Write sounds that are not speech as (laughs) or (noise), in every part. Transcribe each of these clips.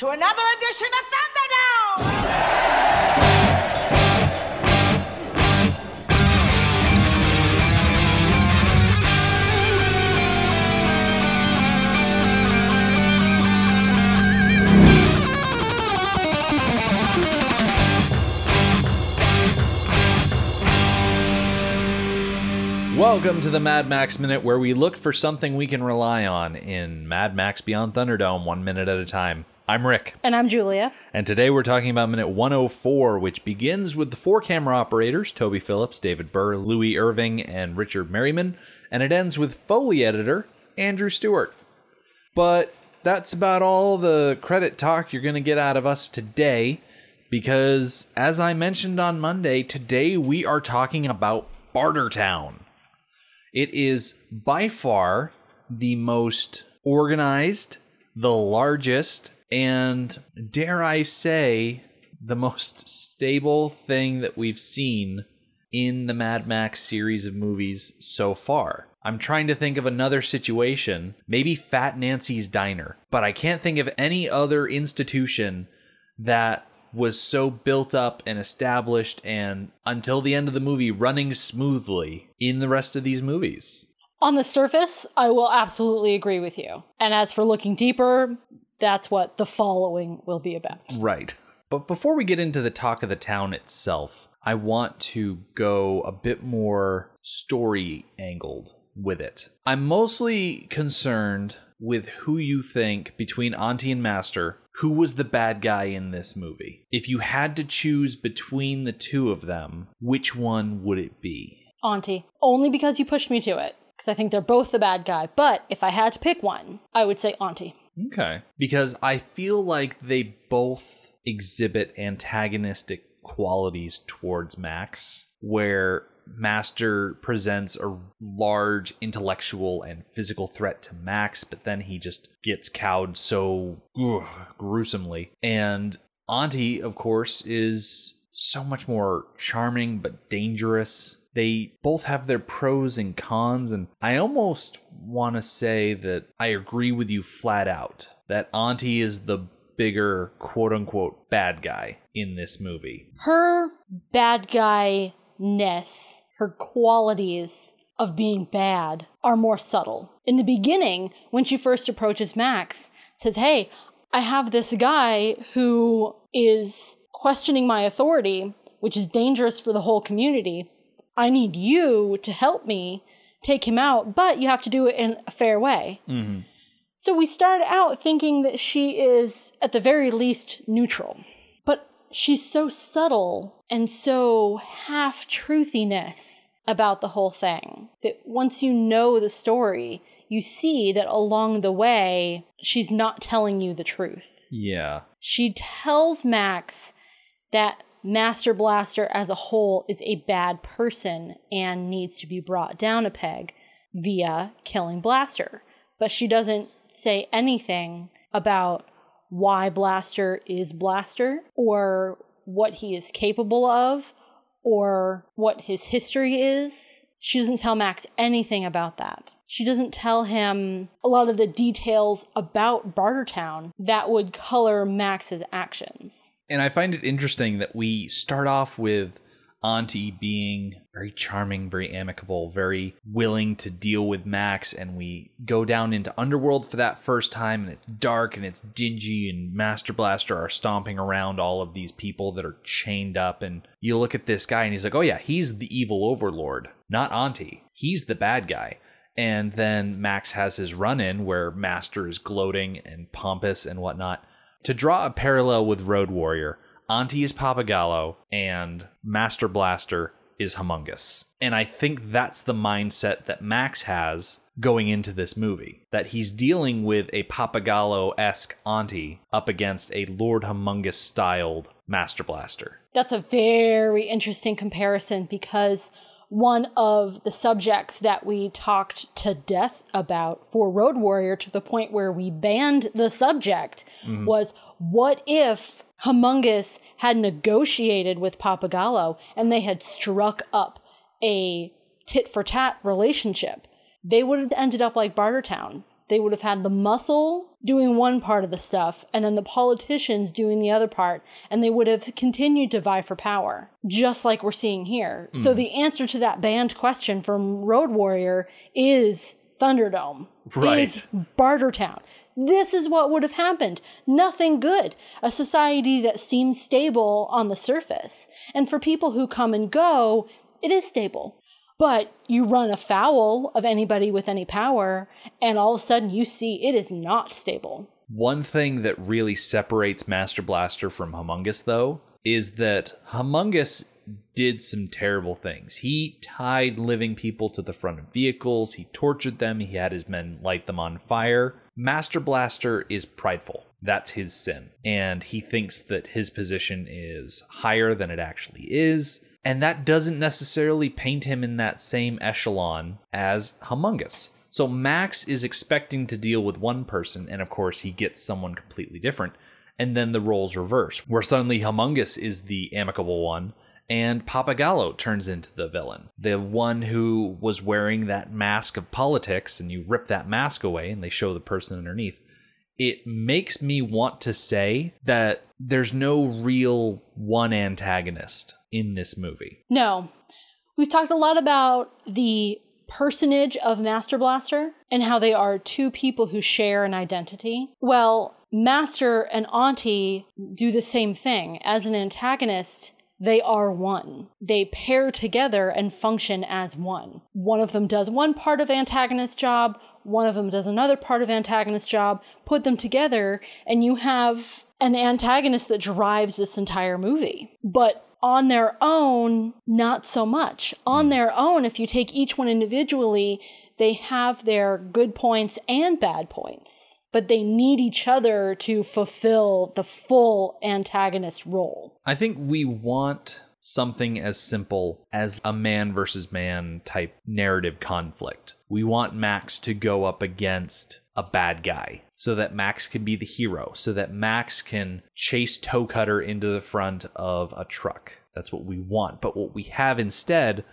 to another edition of Thunderdome! Welcome to the Mad Max Minute, where we look for something we can rely on in Mad Max Beyond Thunderdome, one minute at a time. I'm Rick, And I'm Julia. and today we're talking about minute 104, which begins with the four camera operators Toby Phillips, David Burr, Louis Irving, and Richard Merriman, and it ends with Foley editor Andrew Stewart. But that's about all the credit talk you're going to get out of us today, because as I mentioned on Monday, today we are talking about Bartertown. It is by far the most organized, the largest, and dare I say, the most stable thing that we've seen in the Mad Max series of movies so far. I'm trying to think of another situation, maybe Fat Nancy's Diner, but I can't think of any other institution that was so built up and established and until the end of the movie running smoothly in the rest of these movies. On the surface, I will absolutely agree with you. And as for looking deeper, that's what the following will be about. Right. But before we get into the talk of the town itself, I want to go a bit more story angled with it. I'm mostly concerned with who you think between Auntie and Master, who was the bad guy in this movie. If you had to choose between the two of them, which one would it be? Auntie. Only because you pushed me to it. Because I think they're both the bad guy. But if I had to pick one, I would say Auntie. Okay. Because I feel like they both exhibit antagonistic qualities towards Max, where Master presents a large intellectual and physical threat to Max, but then he just gets cowed so ugh, gruesomely. And Auntie, of course, is so much more charming but dangerous. They both have their pros and cons, and I almost want to say that I agree with you flat out that Auntie is the bigger quote unquote bad guy in this movie. Her bad guy ness, her qualities of being bad are more subtle. In the beginning, when she first approaches Max, says, Hey, I have this guy who is questioning my authority, which is dangerous for the whole community. I need you to help me take him out, but you have to do it in a fair way. Mm-hmm. So we start out thinking that she is, at the very least, neutral. But she's so subtle and so half truthiness about the whole thing that once you know the story, you see that along the way, she's not telling you the truth. Yeah. She tells Max that Master Blaster as a whole is a bad person and needs to be brought down a peg via killing Blaster. But she doesn't say anything about why Blaster is Blaster or what he is capable of or what his history is. She doesn't tell Max anything about that. She doesn't tell him a lot of the details about Bartertown that would color Max's actions. And I find it interesting that we start off with Auntie being very charming, very amicable, very willing to deal with Max, and we go down into Underworld for that first time, and it's dark and it's dingy, and Master Blaster are stomping around all of these people that are chained up, and you look at this guy, and he's like, "Oh yeah, he's the evil overlord, not Auntie. He's the bad guy." And then Max has his run in where Master is gloating and pompous and whatnot. To draw a parallel with Road Warrior, Auntie is Pappagallo and Master Blaster is Humongous. And I think that's the mindset that Max has going into this movie. That he's dealing with a Pappagallo esque Auntie up against a Lord Humongous styled Master Blaster. That's a very interesting comparison because one of the subjects that we talked to death about for Road Warrior to the point where we banned the subject mm-hmm. was what if Humongous had negotiated with Pappagallo and they had struck up a tit for tat relationship? They would have ended up like Bartertown. They would have had the muscle doing one part of the stuff and then the politicians doing the other part, and they would have continued to vie for power, just like we're seeing here. So hmm. the answer to that banned question from Road Warrior is Thunderdome, Right. is Bartertown. This is what would have happened. Nothing good. A society that seems stable on the surface. And for people who come and go, it is stable. But you run afoul of anybody with any power, and all of a sudden you see it is not stable. One thing that really separates Master Blaster from Humongous, though, is that Humongous did some terrible things. He tied living people to the front of vehicles, he tortured them, he had his men light them on fire. Master Blaster is prideful. That's his sin. And he thinks that his position is higher than it actually is. And that doesn't necessarily paint him in that same echelon as Humongous. So Max is expecting to deal with one person, and of course, he gets someone completely different. And then the roles reverse, where suddenly Humongous is the amicable one, and Pappagallo turns into the villain. The one who was wearing that mask of politics, and you rip that mask away, and they show the person underneath. It makes me want to say that there's no real one antagonist in this movie. No. We've talked a lot about the personage of Master Blaster and how they are two people who share an identity. Well, Master and Auntie do the same thing. As an antagonist, they are one. They pair together and function as one. One of them does one part of antagonist job, one of them does another part of antagonist job, put them together, and you have an antagonist that drives this entire movie. But on their own, not so much. On hmm. their own, if you take each one individually, they have their good points and bad points. But they need each other to fulfill the full antagonist role. I think we want something as simple as a man versus man type narrative conflict. We want Max to go up against a bad guy so that Max can be the hero, so that Max can chase Toe Cutter into the front of a truck. That's what we want. But what we have instead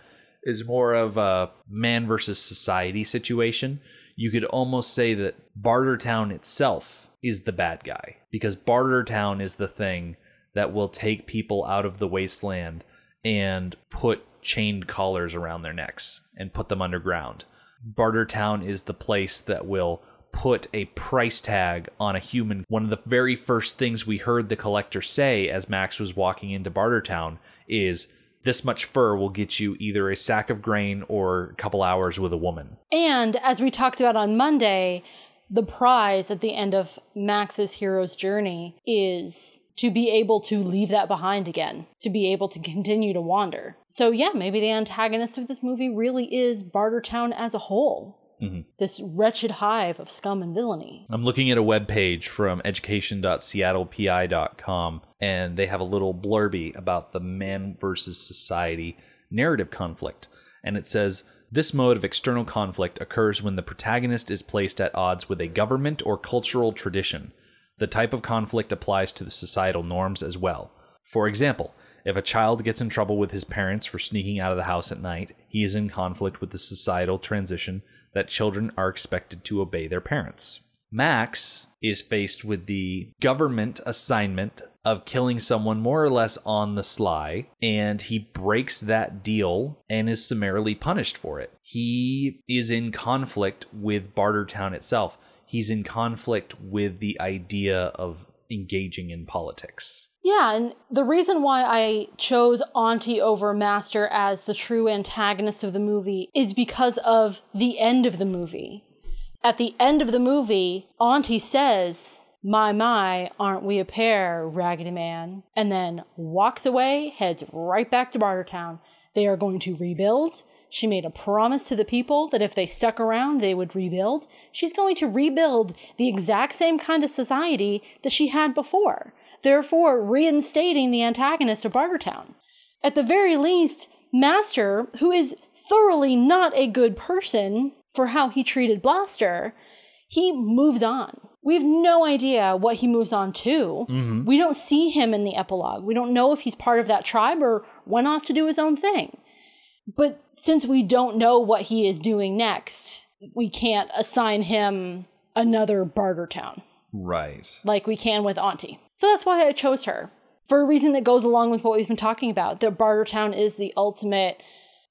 is more of a man versus society situation. You could almost say that Bartertown itself is the bad guy because Bartertown is the thing that will take people out of the wasteland and put chained collars around their necks and put them underground. Bartertown is the place that will put a price tag on a human. One of the very first things we heard the collector say as Max was walking into Bartertown is this much fur will get you either a sack of grain or a couple hours with a woman. And as we talked about on Monday, the prize at the end of Max's hero's journey is to be able to leave that behind again, to be able to (laughs) continue to wander. So, yeah, maybe the antagonist of this movie really is Bartertown as a whole. Mm-hmm. This wretched hive of scum and villainy. I'm looking at a web page from education.seattlepi.com, and they have a little blurby about the man versus society narrative conflict. And it says this mode of external conflict occurs when the protagonist is placed at odds with a government or cultural tradition. The type of conflict applies to the societal norms as well. For example, if a child gets in trouble with his parents for sneaking out of the house at night, he is in conflict with the societal transition that children are expected to obey their parents. Max is faced with the government assignment of killing someone more or less on the sly, and he breaks that deal and is summarily punished for it. He is in conflict with Bartertown itself. He's in conflict with the idea of engaging in politics. Yeah, and the reason why I chose Auntie over Master as the true antagonist of the movie is because of the end of the movie. At the end of the movie, Auntie says, My, my, aren't we a pair, Raggedy Man? And then walks away, heads right back to Bartertown. They are going to rebuild. She made a promise to the people that if they stuck around, they would rebuild. She's going to rebuild the exact same kind of society that she had before, therefore reinstating the antagonist of Bartertown. At the very least, Master, who is thoroughly not a good person for how he treated Blaster, he moves on. We have no idea what he moves on to. Mm-hmm. We don't see him in the epilogue. We don't know if he's part of that tribe or went off to do his own thing. But since we don't know what he is doing next, we can't assign him another barter town. Right. like we can with Auntie. So that's why I chose her. For a reason that goes along with what we've been talking about. the barter town is the ultimate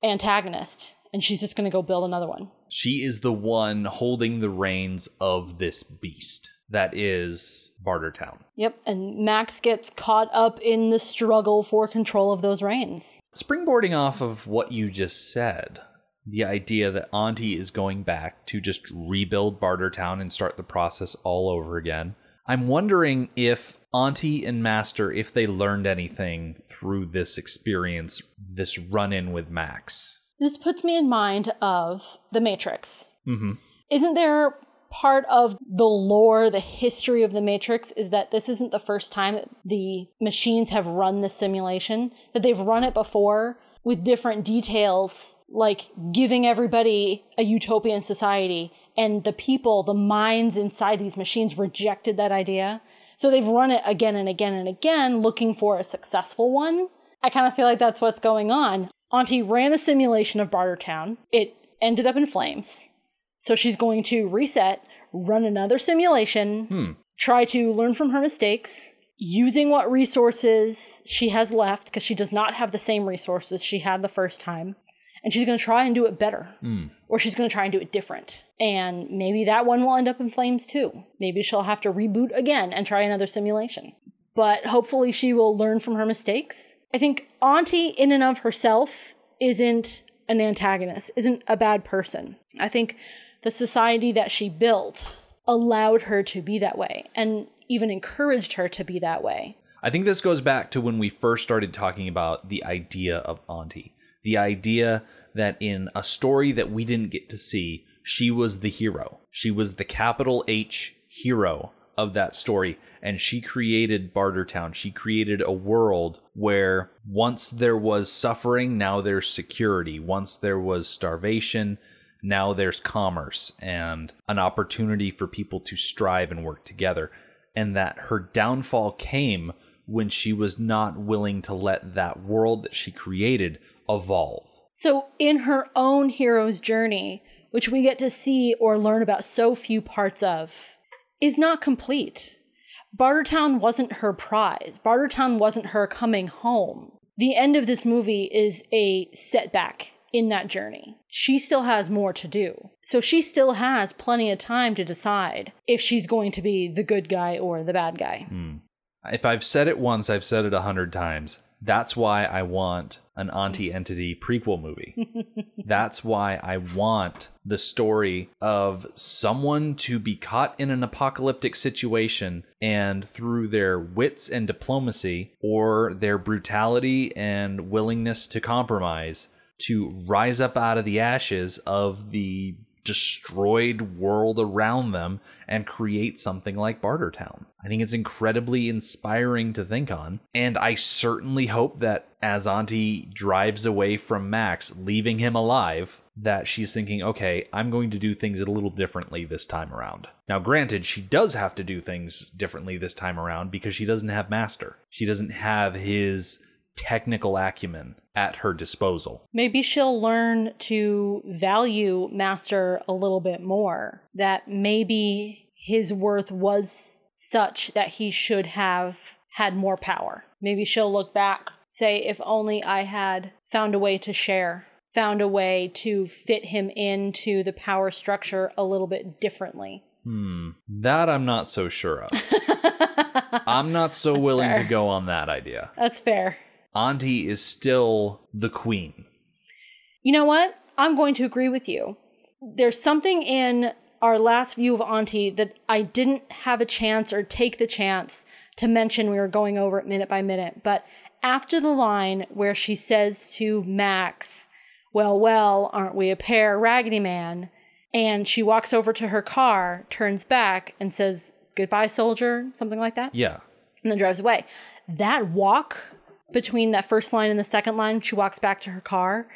antagonist, and she's just gonna go build another one. She is the one holding the reins of this beast that is Bartertown. Yep, and Max gets caught up in the struggle for control of those reins. Springboarding off of what you just said, the idea that Auntie is going back to just rebuild Bartertown and start the process all over again. I'm wondering if Auntie and Master, if they learned anything through this experience, this run in with Max. This puts me in mind of The Matrix. Mm-hmm. Isn't there part of the lore, the history of The Matrix, is that this isn't the first time that the machines have run the simulation, that they've run it before with different details, like giving everybody a utopian society, and the people, the minds inside these machines rejected that idea. So they've run it again and again and again, looking for a successful one. I kind of feel like that's what's going on. Auntie ran a simulation of Bartertown. It ended up in flames. So she's going to reset, run another simulation, hmm. try to learn from her mistakes, using what resources she has left, because she does not have the same resources she had the first time. And she's going to try and do it better. Hmm. Or she's going to try and do it different. And maybe that one will end up in flames too. Maybe she'll have to reboot again and try another simulation. But hopefully she will learn from her mistakes. I think Auntie, in and of herself, isn't an antagonist, isn't a bad person. I think the society that she built allowed her to be that way and even encouraged her to be that way. I think this goes back to when we first started talking about the idea of Auntie. The idea that in a story that we didn't get to see, she was the hero. She was the capital H hero of that story. And she created Bartertown. She created a world where once there was suffering, now there's security. Once there was starvation, now there's commerce and an opportunity for people to strive and work together. And that her downfall came when she was not willing to let that world that she created evolve. So, in her own hero's journey, which we get to see or learn about so few parts of, is not complete. Bartertown wasn't her prize. Bartertown wasn't her coming home. The end of this movie is a setback in that journey. She still has more to do. So she still has plenty of time to decide if she's going to be the good guy or the bad guy. Mm. If I've said it once, I've said it a hundred times. That's why I want an Auntie (laughs) Entity prequel movie. (laughs) That's why I want the story of someone to be caught in an apocalyptic situation and through their wits and diplomacy or their brutality and willingness to compromise to rise up out of the ashes of the destroyed world around them and create something like Bartertown. I think it's incredibly inspiring to think on. And I certainly hope that as Auntie drives away from Max, leaving him alive, that she's thinking, okay, I'm going to do things a little differently this time around. Now, granted, she does have to do things differently this time around because she doesn't have Master. She doesn't have his technical acumen at her disposal. Maybe she'll learn to value Master a little bit more. That maybe his worth was such that he should have had more power. Maybe she'll look back, say, if only I had found a way to share, found a way to fit him into the power structure a little bit differently. Hmm. That I'm not so sure of. (laughs) I'm not so willing to go on that idea. That's fair. Auntie is still the queen. You know what? I'm going to agree with you. There's something in our last view of Auntie that I didn't have a chance or take the chance to mention. We were going over it minute by minute. But after the line where she says to Max, Well, well, aren't we a pair, Raggedy Man? And she walks over to her car, turns back, and says, Goodbye, soldier, something like that Yeah. and then drives away. That walk between that first line and the second line, she walks back to her car,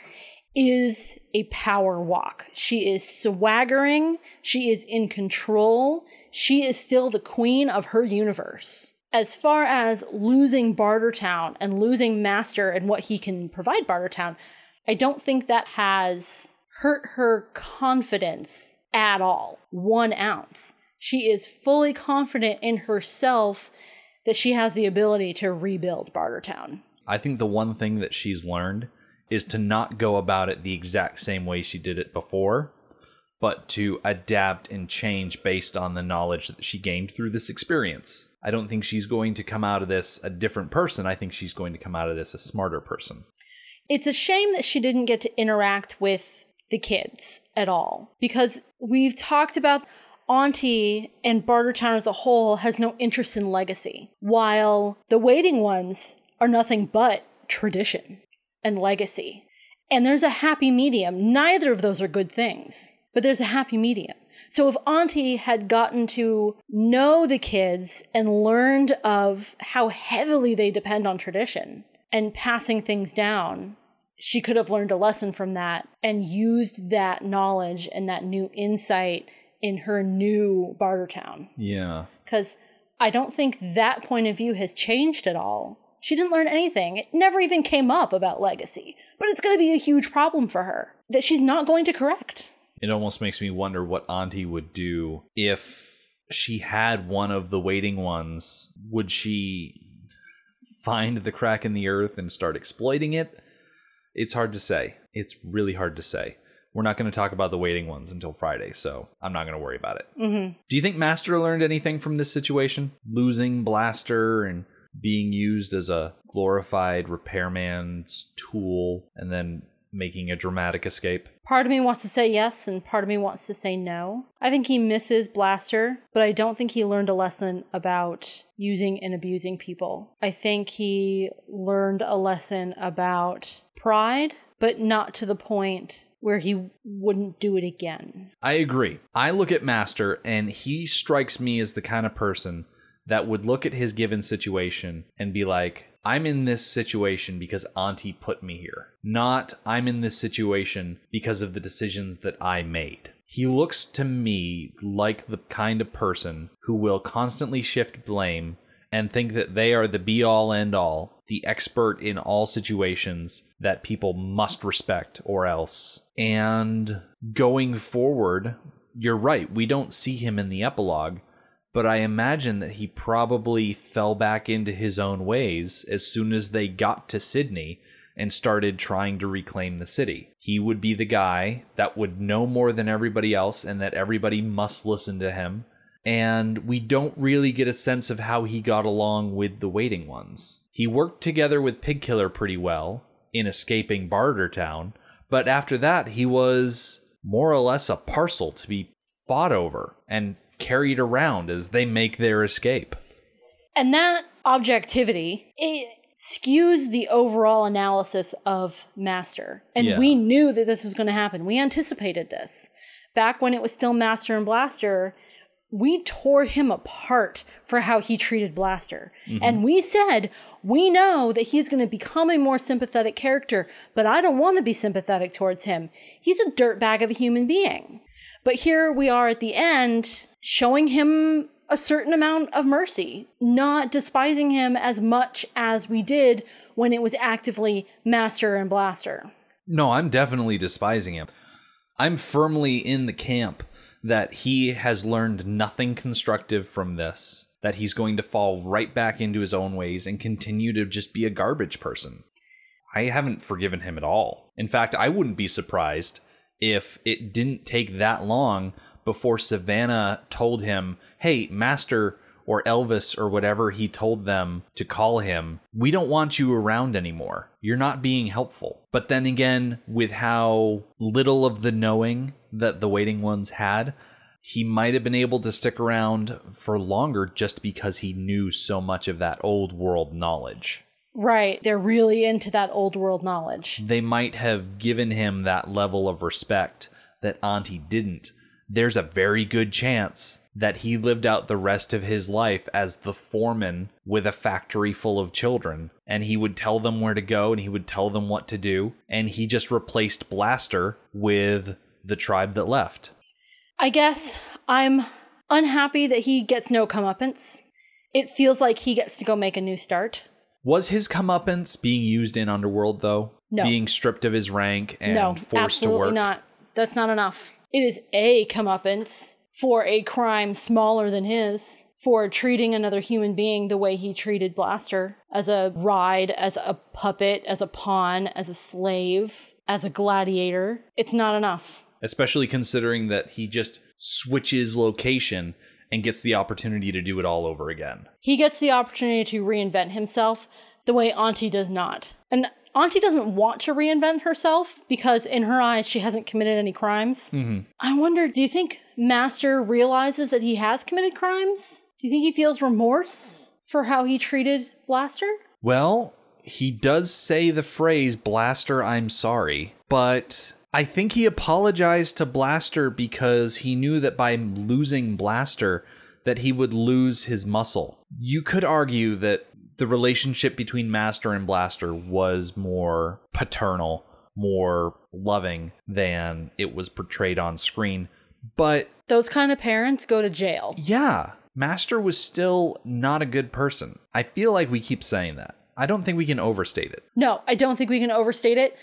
is a power walk. She is swaggering. She is in control. She is still the queen of her universe. As far as losing Bartertown and losing Master and what he can provide Bartertown, I don't think that has hurt her confidence at all. One ounce. She is fully confident in herself that she has the ability to rebuild Bartertown. I think the one thing that she's learned is to not go about it the exact same way she did it before, but to adapt and change based on the knowledge that she gained through this experience. I don't think she's going to come out of this a different person. I think she's going to come out of this a smarter person. It's a shame that she didn't get to interact with the kids at all because we've talked about Auntie and Bartertown as a whole has no interest in legacy, while the waiting ones are nothing but tradition and legacy. And there's a happy medium. Neither of those are good things, but there's a happy medium. So if Auntie had gotten to know the kids and learned of how heavily they depend on tradition and passing things down, she could have learned a lesson from that and used that knowledge and that new insight in her new barter town. Yeah. Because I don't think that point of view has changed at all. She didn't learn anything. It never even came up about legacy. But it's going to be a huge problem for her that she's not going to correct. It almost makes me wonder what Auntie would do if she had one of the waiting ones. Would she find the crack in the earth and start exploiting it? It's hard to say. It's really hard to say. We're not going to talk about the waiting ones until Friday, so I'm not going to worry about it. Mm-hmm. Do you think Master learned anything from this situation? Losing Blaster and being used as a glorified repairman's tool and then making a dramatic escape? Part of me wants to say yes, and part of me wants to say no. I think he misses Blaster, but I don't think he learned a lesson about using and abusing people. I think he learned a lesson about pride, but not to the point where he wouldn't do it again. I agree. I look at Master, and he strikes me as the kind of person that would look at his given situation and be like, I'm in this situation because Auntie put me here, not I'm in this situation because of the decisions that I made. He looks to me like the kind of person who will constantly shift blame and think that they are the be all end all, the expert in all situations that people must respect or else. And going forward, you're right, we don't see him in the epilogue, but I imagine that he probably fell back into his own ways as soon as they got to Sydney and started trying to reclaim the city. He would be the guy that would know more than everybody else and that everybody must listen to him. And we don't really get a sense of how he got along with the waiting ones. He worked together with Pigkiller pretty well in escaping Bartertown, but after that, he was more or less a parcel to be fought over and carried around as they make their escape. And that objectivity, it skews the overall analysis of Master. And Yeah. we knew that this was going to happen. We anticipated this. Back when it was still Master and Blaster, we tore him apart for how he treated Blaster. Mm-hmm. And we said, we know that he's going to become a more sympathetic character, but I don't want to be sympathetic towards him. He's a dirtbag of a human being. But here we are at the end, showing him a certain amount of mercy, not despising him as much as we did when it was actively Master and Blaster. No, I'm definitely despising him. I'm firmly in the camp that he has learned nothing constructive from this, that he's going to fall right back into his own ways and continue to just be a garbage person. I haven't forgiven him at all. In fact, I wouldn't be surprised if it didn't take that long before Savannah told him, hey, Master or Elvis or whatever he told them to call him, we don't want you around anymore. You're not being helpful. But then again, with how little of the knowing that the waiting ones had, he might have been able to stick around for longer just because he knew so much of that old world knowledge. Right. They're really into that old world knowledge. They might have given him that level of respect that Auntie didn't. There's a very good chance that he lived out the rest of his life as the foreman with a factory full of children and he would tell them where to go and he would tell them what to do and he just replaced Blaster with the tribe that left. I guess I'm unhappy that he gets no comeuppance. It feels like he gets to go make a new start. Was his comeuppance being used in Underworld though? No. Being stripped of his rank and no, forced to work? No, absolutely not. That's not enough. It is a comeuppance for a crime smaller than his, for treating another human being the way he treated Blaster as a ride, as a puppet, as a pawn, as a slave, as a gladiator. It's not enough. Especially considering that he just switches location and gets the opportunity to do it all over again. He gets the opportunity to reinvent himself the way Auntie does not. And Auntie doesn't want to reinvent herself because, in her eyes, she hasn't committed any crimes. Mm-hmm. I wonder do you think Master realizes that he has committed crimes? Do you think he feels remorse for how he treated Blaster? Well, he does say the phrase, Blaster, I'm sorry, but I think he apologized to Blaster because he knew that by losing Blaster, that he would lose his muscle. You could argue that the relationship between Master and Blaster was more paternal, more loving than it was portrayed on screen. But Those kind of parents go to jail. yeah, Master was still not a good person. I feel like we keep saying that. I don't think we can overstate it. No, I don't think we can overstate it.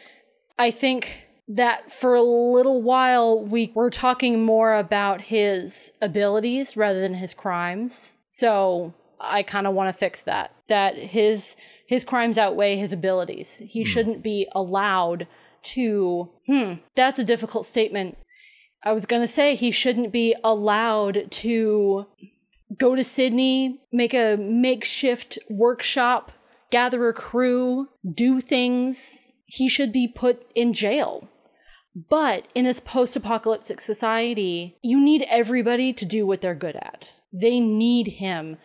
I think that for a little while we were talking more about his abilities rather than his crimes. So I kind of want to fix that. That his his crimes outweigh his abilities. He shouldn't be allowed to hmm, that's a difficult statement. I was going to say he shouldn't be allowed to go to Sydney, make a makeshift workshop, gather a crew, do things. He should be put in jail. But in this post apocalyptic society, you need everybody to do what they're good at. They need him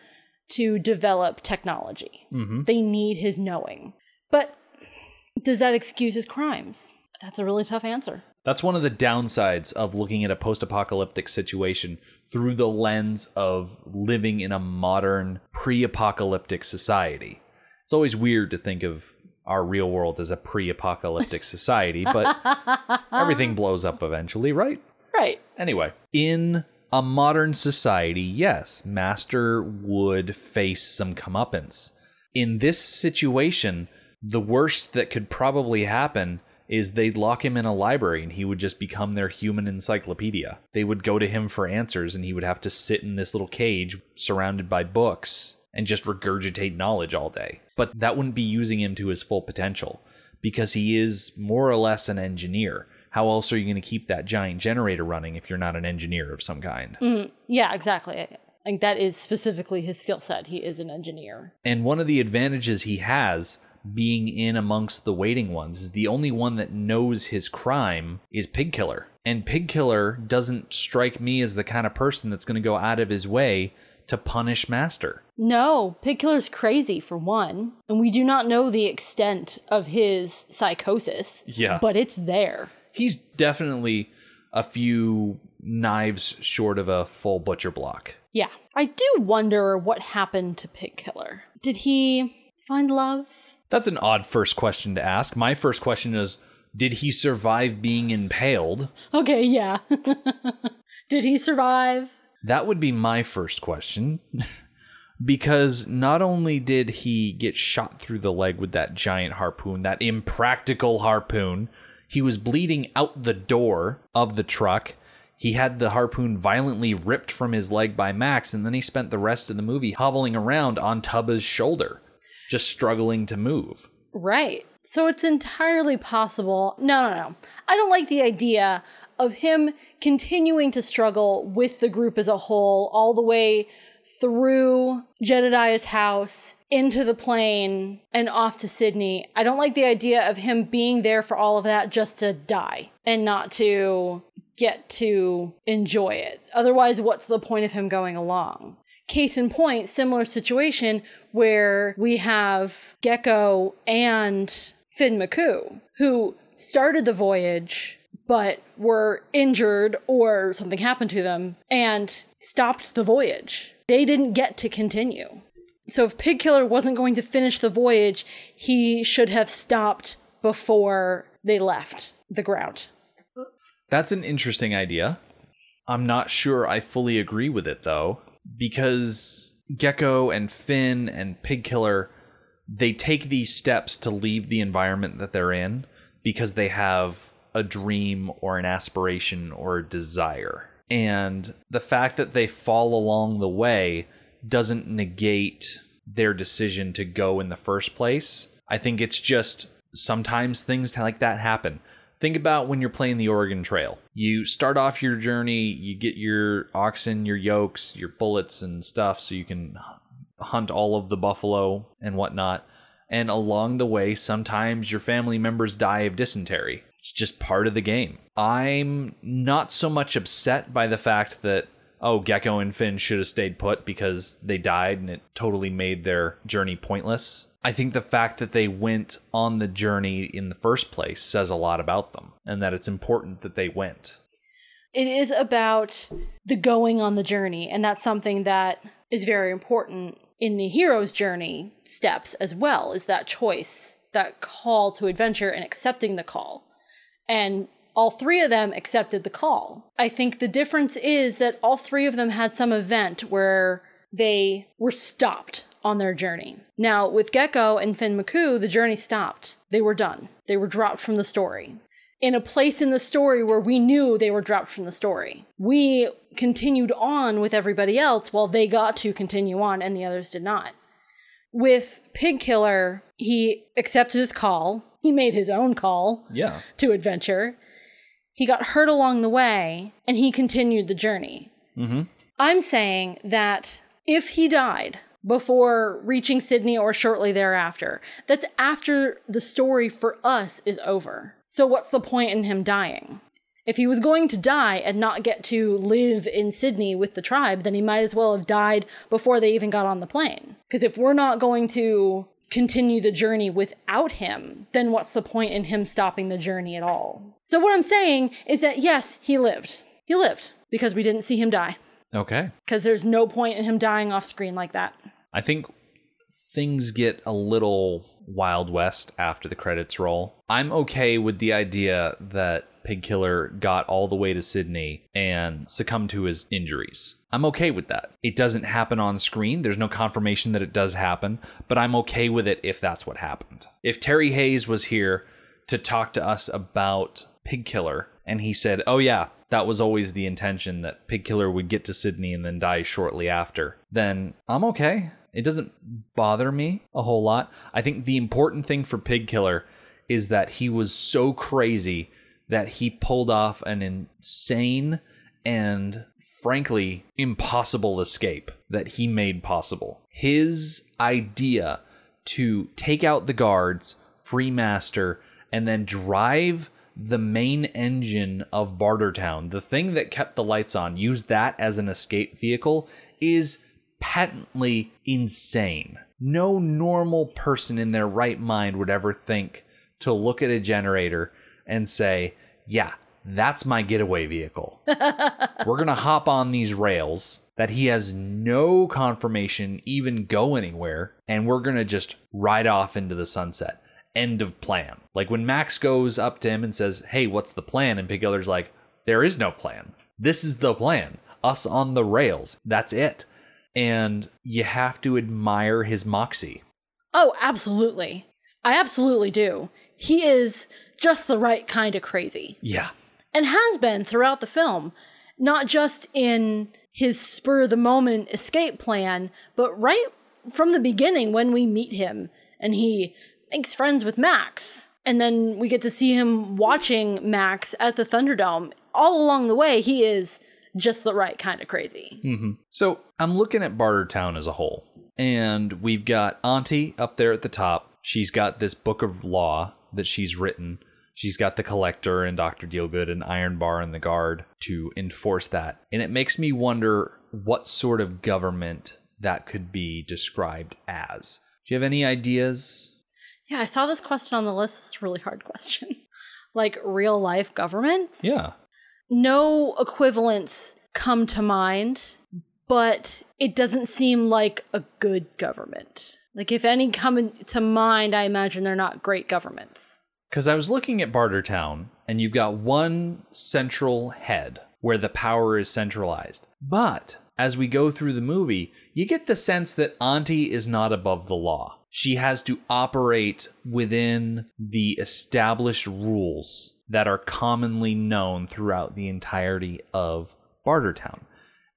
to develop technology, mm-hmm. they need his knowing. But does that excuse his crimes? That's a really tough answer. That's one of the downsides of looking at a post apocalyptic situation through the lens of living in a modern pre apocalyptic society. It's always weird to think of our real world as a pre apocalyptic (laughs) society, but everything blows up eventually, right? Right. Anyway, in a modern society, yes, Master would face some comeuppance. In this situation, the worst that could probably happen is they'd lock him in a library and he would just become their human encyclopedia. They would go to him for answers and he would have to sit in this little cage surrounded by books and just regurgitate knowledge all day. But that wouldn't be using him to his full potential because he is more or less an engineer. How else are you going to keep that giant generator running if you're not an engineer of some kind? Mm, yeah, exactly. Like that is specifically his skill set. He is an engineer. And one of the advantages he has being in amongst the waiting ones is the only one that knows his crime is Pig Killer. And Pig Killer doesn't strike me as the kind of person that's going to go out of his way to punish Master. No, Pig Killer's crazy for one, and we do not know the extent of his psychosis. Yeah. But it's there. He's definitely a few knives short of a full butcher block. Yeah. I do wonder what happened to Pig Killer. Did he find love? That's an odd first question to ask. My first question is Did he survive being impaled? Okay, yeah. (laughs) Did he survive? That would be my first question. (laughs) because not only did he get shot through the leg with that giant harpoon, that impractical harpoon, he was bleeding out the door of the truck. He had the harpoon violently ripped from his leg by Max, and then he spent the rest of the movie hobbling around on Tubba's shoulder, just struggling to move. Right. So it's entirely possible. No, no, no. I don't like the idea of him continuing to struggle with the group as a whole, all the way through Jedediah's house, into the plane, and off to Sydney. I don't like the idea of him being there for all of that just to die and not to get to enjoy it. Otherwise, what's the point of him going along? Case in point, similar situation where we have Gecko and Finn McCoo, who started the voyage but were injured or something happened to them and stopped the voyage. They didn't get to continue. So if Pig Killer wasn't going to finish the voyage, he should have stopped before they left the ground. That's an interesting idea. I'm not sure I fully agree with it though, because Gecko and Finn and Pig Killer, they take these steps to leave the environment that they're in because they have a dream or an aspiration or a desire. And the fact that they fall along the way doesn't negate their decision to go in the first place. I think it's just sometimes things like that happen. Think about when you're playing the Oregon Trail. You start off your journey, you get your oxen, your yokes, your bullets, and stuff so you can hunt all of the buffalo and whatnot. And along the way, sometimes your family members die of dysentery. It's just part of the game. I'm not so much upset by the fact that, oh, Gecko and Finn should have stayed put because they died and it totally made their journey pointless. I think the fact that they went on the journey in the first place says a lot about them and that it's important that they went. It is about the going on the journey, and that's something that is very important in the hero's journey steps as well, is that choice, that call to adventure and accepting the call. And all three of them accepted the call. I think the difference is that all three of them had some event where they were stopped on their journey. Now, with Gecko and Finn McCoo, the journey stopped. They were done. They were dropped from the story. In a place in the story where we knew they were dropped from the story. We continued on with everybody else while they got to continue on and the others did not. With Pig Killer, he accepted his call. He made his own call Yeah. to adventure. He got hurt along the way and he continued the journey. Mm-hmm. I'm saying that if he died before reaching Sydney or shortly thereafter, that's after the story for us is over. So, what's the point in him dying? If he was going to die and not get to live in Sydney with the tribe, then he might as well have died before they even got on the plane. Because if we're not going to continue the journey without him, then what's the point in him stopping the journey at all? So, what I'm saying is that yes, he lived. He lived because we didn't see him die. Okay. Because there's no point in him dying off screen like that. I think things get a little Wild West after the credits roll. I'm okay with the idea that Pig Killer got all the way to Sydney and succumbed to his injuries. I'm okay with that. It doesn't happen on screen. There's no confirmation that it does happen, but I'm okay with it if that's what happened. If Terry Hayes was here to talk to us about Pig Killer and he said, "Oh yeah, that was always the intention that Pig Killer would get to Sydney and then die shortly after," then I'm okay. It doesn't bother me a whole lot. I think the important thing for Pig Killer is that he was so crazy that he pulled off an insane and frankly impossible escape that he made possible. His idea to take out the guards, free Master, and then drive the main engine of Bartertown, the thing that kept the lights on, use that as an escape vehicle is patently insane. No normal person in their right mind would ever think to look at a generator and say, yeah, that's my getaway vehicle. (laughs) We're going to hop on these rails that he has no confirmation even go anywhere, and we're going to just ride off into the sunset. End of plan. Like when Max goes up to him and says, hey, what's the plan? And Pig like, there is no plan. This is the plan. Us on the rails. That's it. And you have to admire his moxie. Oh, absolutely. I absolutely do. He is just the right kind of crazy Yeah. and has been throughout the film, not just in his spur of the moment escape plan, but right from the beginning when we meet him and he makes friends with Max. And then we get to see him watching Max at the Thunderdome. All along the way, he is just the right kind of crazy. Mm-hmm. So I'm looking at Bartertown as a whole, and we've got Auntie up there at the top. She's got this book of law that she's written. She's got the Collector and Dr. Dealgood and Iron Bar and the Guard to enforce that. And it makes me wonder what sort of government that could be described as. Do you have any ideas? Yeah, I saw this question on the list. It's a really hard question. (laughs) like real life governments? Yeah. No equivalents come to mind, but it doesn't seem like a good government. Like, if any come to mind, I imagine they're not great governments. Because I was looking at Bartertown, and you've got one central head where the power is centralized. But as we go through the movie, you get the sense that Auntie is not above the law. She has to operate within the established rules that are commonly known throughout the entirety of Bartertown.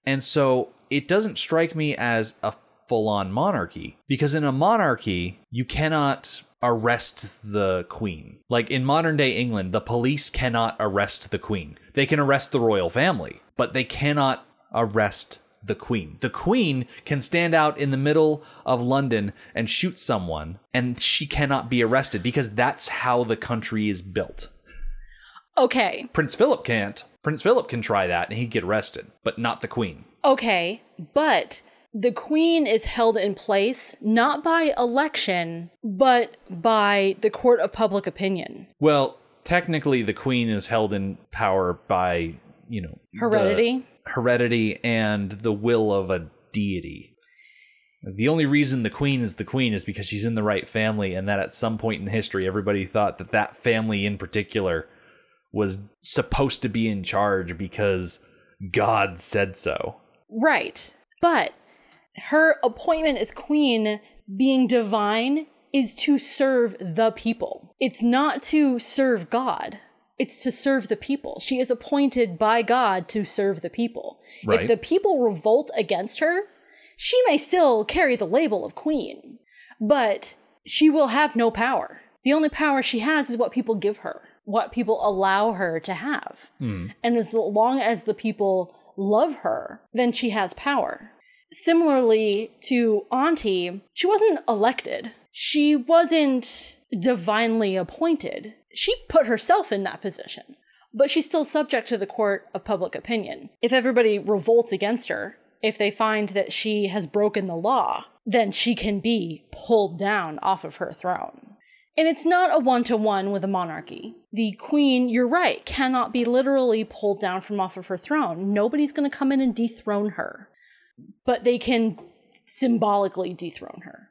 And so it doesn't strike me as a full on monarchy because in a monarchy, you cannot arrest the queen. Like in modern day England, the police cannot arrest the queen. They can arrest the royal family, but they cannot arrest the queen. The queen can stand out in the middle of London and shoot someone, and she cannot be arrested because that's how the country is built. Okay, Prince Philip can't. Prince Philip can try that and he'd get arrested, but not the queen. okay, but the queen is held in place not by election, but by the court of public opinion. Well, technically, the queen is held in power by, you know, Heredity? heredity, and the will of a deity. The only reason the queen is the queen is because she's in the right family, and that at some point in history, everybody thought that that family in particular was supposed to be in charge because God said so. Right. But her appointment as queen being divine is to serve the people. It's not to serve God. It's to serve the people. She is appointed by God to serve the people. Right. If the people revolt against her, she may still carry the label of queen, but she will have no power. The only power she has is what people give her, what people allow her to have. Hmm. And as long as the people love her, then she has power. Similarly to Auntie, she wasn't elected. She wasn't divinely appointed. She put herself in that position, but she's still subject to the court of public opinion. If everybody revolts against her, if they find that she has broken the law, then she can be pulled down off of her throne. And it's not a one to one with a monarchy. The queen, you're right, cannot be literally pulled down from off of her throne. Nobody's going to come in and dethrone her. But they can symbolically dethrone her.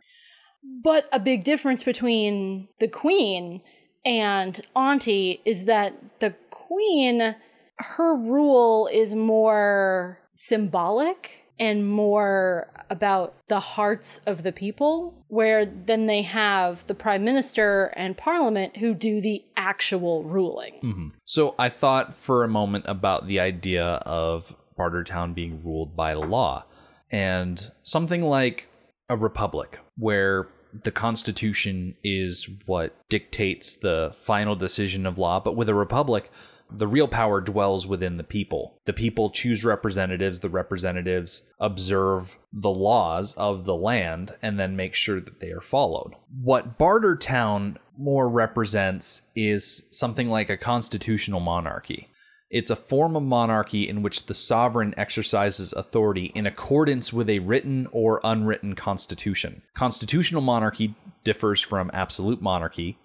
But a big difference between the queen and Auntie is that the queen, her rule is more symbolic and more about the hearts of the people, where then they have the prime minister and parliament who do the actual ruling. Mm-hmm. So I thought for a moment about the idea of Bartertown being ruled by law and something like a republic where the constitution is what dictates the final decision of law but with a republic the real power dwells within the people. The people choose representatives the representatives observe the laws of the land and then make sure that they are followed. What bartertown more represents is something like a constitutional monarchy. It's a form of monarchy in which the sovereign exercises authority in accordance with a written or unwritten constitution. Constitutional monarchy differs from absolute monarchy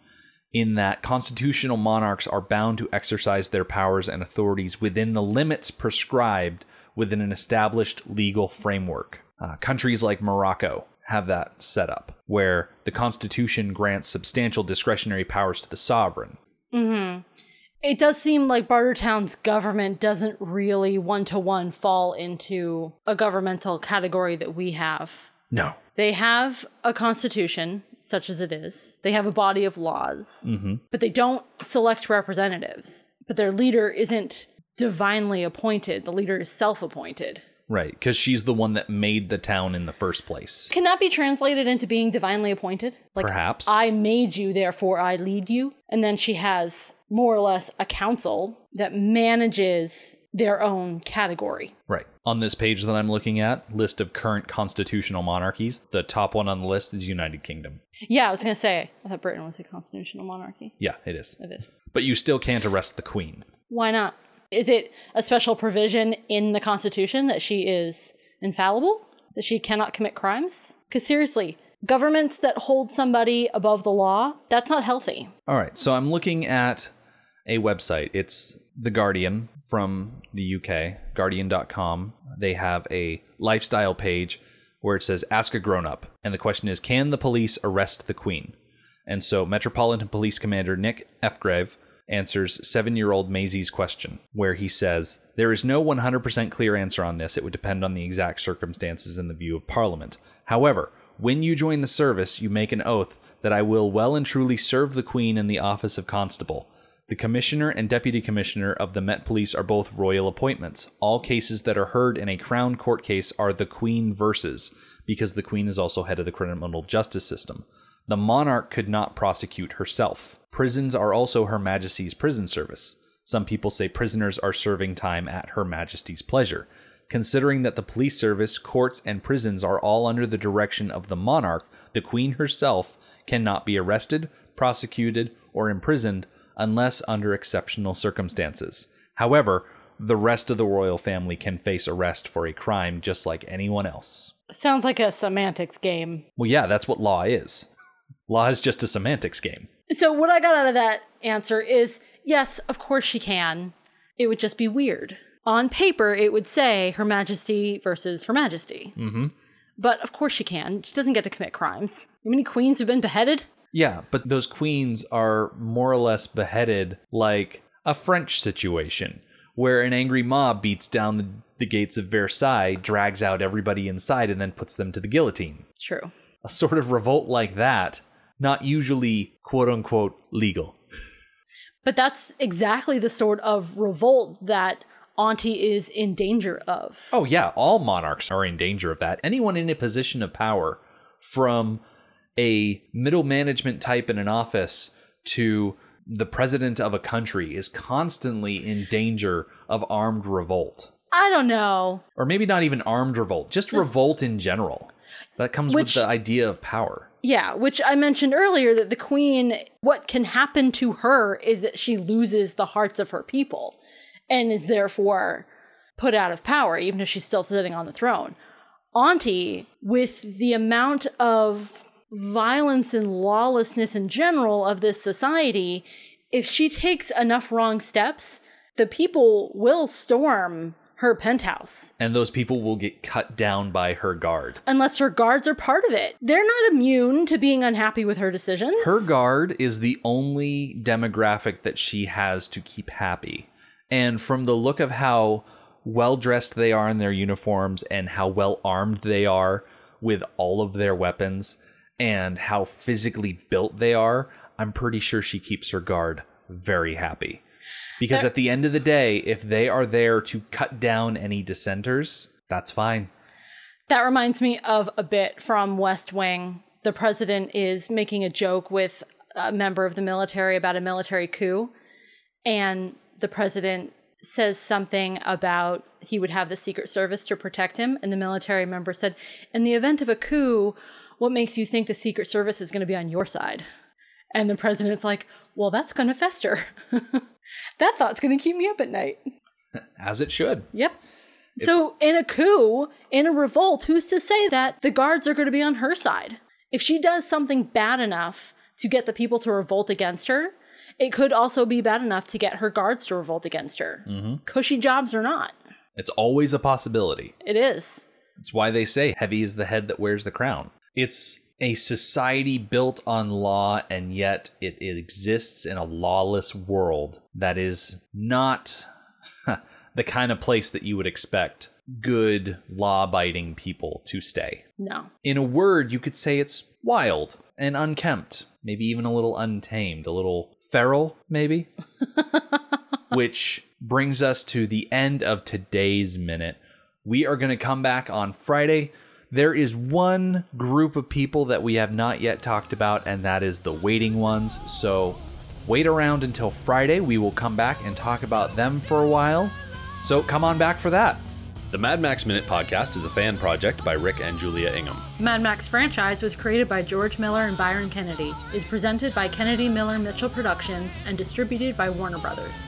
in that constitutional monarchs are bound to exercise their powers and authorities within the limits prescribed within an established legal framework. Uh, countries like Morocco have that set up, where the constitution grants substantial discretionary powers to the sovereign. Mm-hmm. It does seem like Bartertown's government doesn't really one to one fall into a governmental category that we have. No. They have a constitution, such as it is. They have a body of laws, mm-hmm. but they don't select representatives. But their leader isn't divinely appointed, the leader is self appointed. Right, because she's the one that made the town in the first place. Can that be translated into being divinely appointed? Like, Perhaps. I made you, therefore I lead you. And then she has more or less a council that manages their own category. Right. On this page that I'm looking at, list of current constitutional monarchies, the top one on the list is United Kingdom. Yeah, I was going to say, I thought Britain was a constitutional monarchy. Yeah, it is. It is. But you still can't arrest the queen. Why not? Is it a special provision in the Constitution that she is infallible? That she cannot commit crimes? Because seriously, governments that hold somebody above the law, that's not healthy. All right, so I'm looking at a website. It's The Guardian from the UK, guardian.com. They have a lifestyle page where it says ask a grown up and the question is can the police arrest the queen? And so Metropolitan Police Commander Nick Ephgrave answers 7-year-old Maisie's question where he says there is no 100% clear answer on this. It would depend on the exact circumstances and the view of Parliament. However, when you join the service, you make an oath that I will well and truly serve the Queen in the office of constable. The commissioner and deputy commissioner of the Met Police are both royal appointments. All cases that are heard in a crown court case are the Queen versus, because the Queen is also head of the criminal justice system. The monarch could not prosecute herself. Prisons are also Her Majesty's prison service. Some people say prisoners are serving time at Her Majesty's pleasure. Considering that the police service, courts, and prisons are all under the direction of the monarch, the Queen herself cannot be arrested, prosecuted, or imprisoned unless under exceptional circumstances. However, the rest of the royal family can face arrest for a crime just like anyone else. Sounds like a semantics game. Well, yeah, that's what law is. Law is just a semantics game. So, what I got out of that answer is yes, of course she can. It would just be weird. On paper, it would say Her Majesty versus Her Majesty. Mm-hmm. But of course she can. She doesn't get to commit crimes. How many queens have been beheaded? Yeah, but those queens are more or less beheaded like a French situation, where an angry mob beats down the, the gates of Versailles, drags out everybody inside, and then puts them to the guillotine. True. A sort of revolt like that, not usually quote unquote legal. But that's exactly the sort of revolt that Auntie is in danger of. Oh, yeah, all monarchs are in danger of that. Anyone in a position of power, from a middle management type in an office to the president of a country, is constantly in danger of armed revolt. I don't know. Or maybe not even armed revolt, just revolt in general. That comes Which- with the idea of power. Yeah, which I mentioned earlier that the queen, what can happen to her is that she loses the hearts of her people and is therefore put out of power, even if she's still sitting on the throne. Auntie, with the amount of violence and lawlessness in general of this society, if she takes enough wrong steps, the people will storm her penthouse And those people will get cut down by her guard. unless her guards are part of it. They're not immune to being unhappy with her decisions. Her guard is the only demographic that she has to keep happy. And from the look of how well dressed they are in their uniforms and how well armed they are with all of their weapons and how physically built they are, I'm pretty sure she keeps her guard very happy. Because at the end of the day, if they are there to cut down any dissenters, that's fine. That reminds me of a bit from West Wing. The president is making a joke with a member of the military about a military coup, and the president says something about he would have the Secret Service to protect him, and the military member said, "In the event of a coup, what makes you think the Secret Service is going to be on your side?" And the president's like, "Well, that's going to fester. (laughs) that thought's going to keep me up at night." (laughs) As it should. Yep. So in a coup, in a revolt, who's to say that the guards are going to be on her side? If she does something bad enough to get the people to revolt against her, it could also be bad enough to get her guards to revolt against her. Mm-hmm. Cushy jobs or not, It's always a possibility. it is. It's why they say heavy is the head that wears the crown. It's a society built on law, and yet it, it exists in a lawless world that is not (laughs) the kind of place that you would expect good law abiding people to stay. No. In a word, you could say it's wild and unkempt, maybe even a little untamed, a little feral, maybe. (laughs) Which brings us to the end of today's minute. We are going to come back on Friday. There is one group of people that we have not yet talked about, and that is the waiting ones. So wait around until Friday. We will come back and talk about them for a while. So come on back for that. The Mad Max Minute podcast is a fan project by Rick and Julia Ingham. Mad Max franchise was created by George Miller and Byron Kennedy, is presented by Kennedy Miller Mitchell Productions, and distributed by Warner Brothers.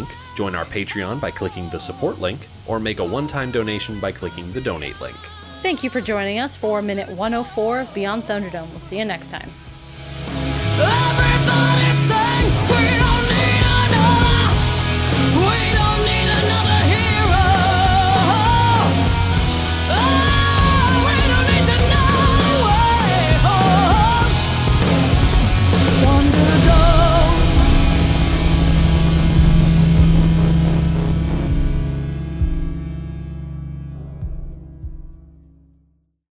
link, join our Patreon by clicking the support link, or make a one time donation by clicking the donate link. Thank you for joining us for minute 104 of Beyond Thunderdome. We'll see you next time. Everybody